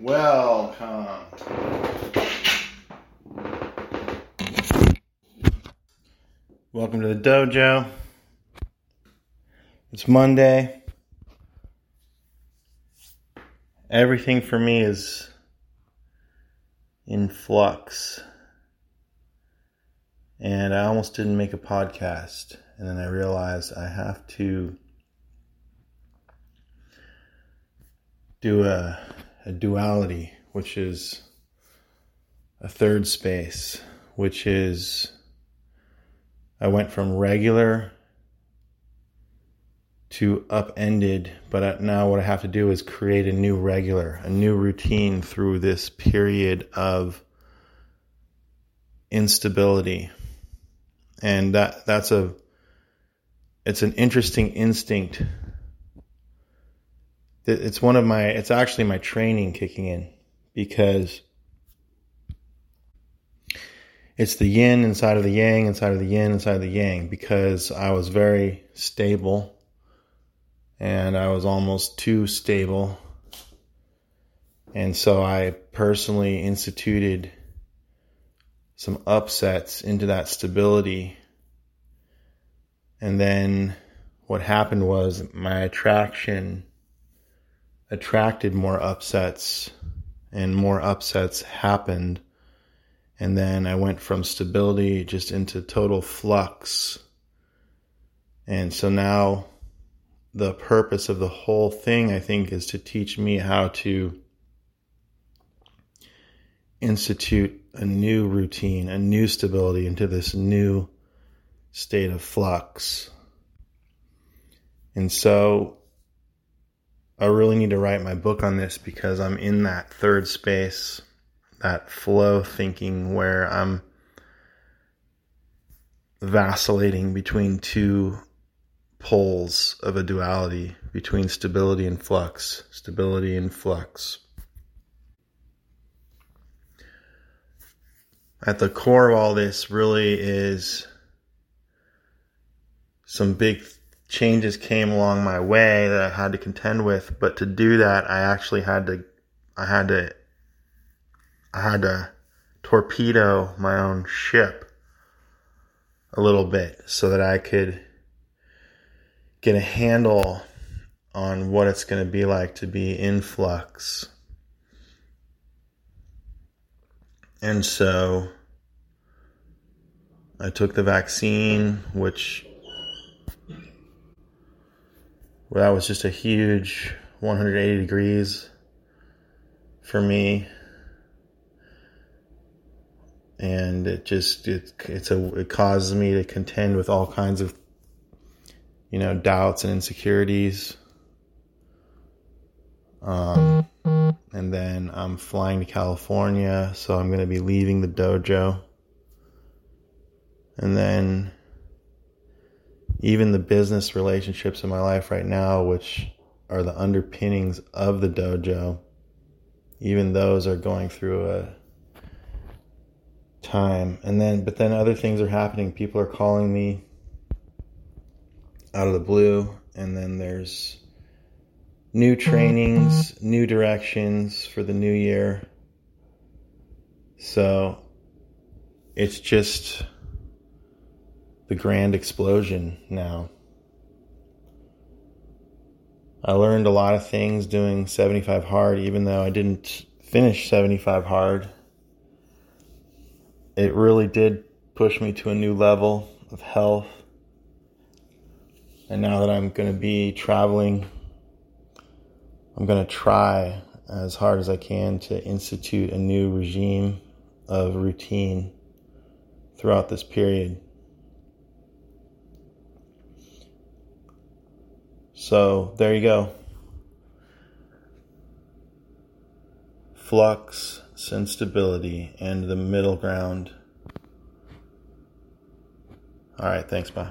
Welcome. Welcome to the dojo. It's Monday. Everything for me is in flux. And I almost didn't make a podcast. And then I realized I have to do a, a duality, which is a third space, which is I went from regular to upended, but now what I have to do is create a new regular, a new routine through this period of instability. And that that's a it's an interesting instinct. It's one of my it's actually my training kicking in because it's the yin inside of the yang, inside of the yin, inside of the yang, because I was very stable and I was almost too stable. And so I personally instituted some upsets into that stability. And then what happened was my attraction attracted more upsets, and more upsets happened and then I went from stability just into total flux. And so now the purpose of the whole thing, I think, is to teach me how to institute a new routine, a new stability into this new state of flux. And so I really need to write my book on this because I'm in that third space that flow thinking where I'm vacillating between two poles of a duality between stability and flux, stability and flux. At the core of all this really is some big changes came along my way that I had to contend with, but to do that I actually had to I had to I had to torpedo my own ship a little bit so that I could get a handle on what it's going to be like to be in flux. And so I took the vaccine, which well, that was just a huge 180 degrees for me and it just it it's a it causes me to contend with all kinds of you know doubts and insecurities um and then I'm flying to California, so I'm going to be leaving the dojo. And then even the business relationships in my life right now, which are the underpinnings of the dojo, even those are going through a time. And then, but then other things are happening. People are calling me out of the blue, and then there's new trainings, new directions for the new year. So it's just the grand explosion now. I learned a lot of things doing 75 hard, even though I didn't finish 75 hard. It really did push me to a new level of health. And now that I'm going to be traveling, I'm going to try as hard as I can to institute a new regime of routine throughout this period. So there you go. Flux, sensibility, and the middle ground. All right, thanks. Bye.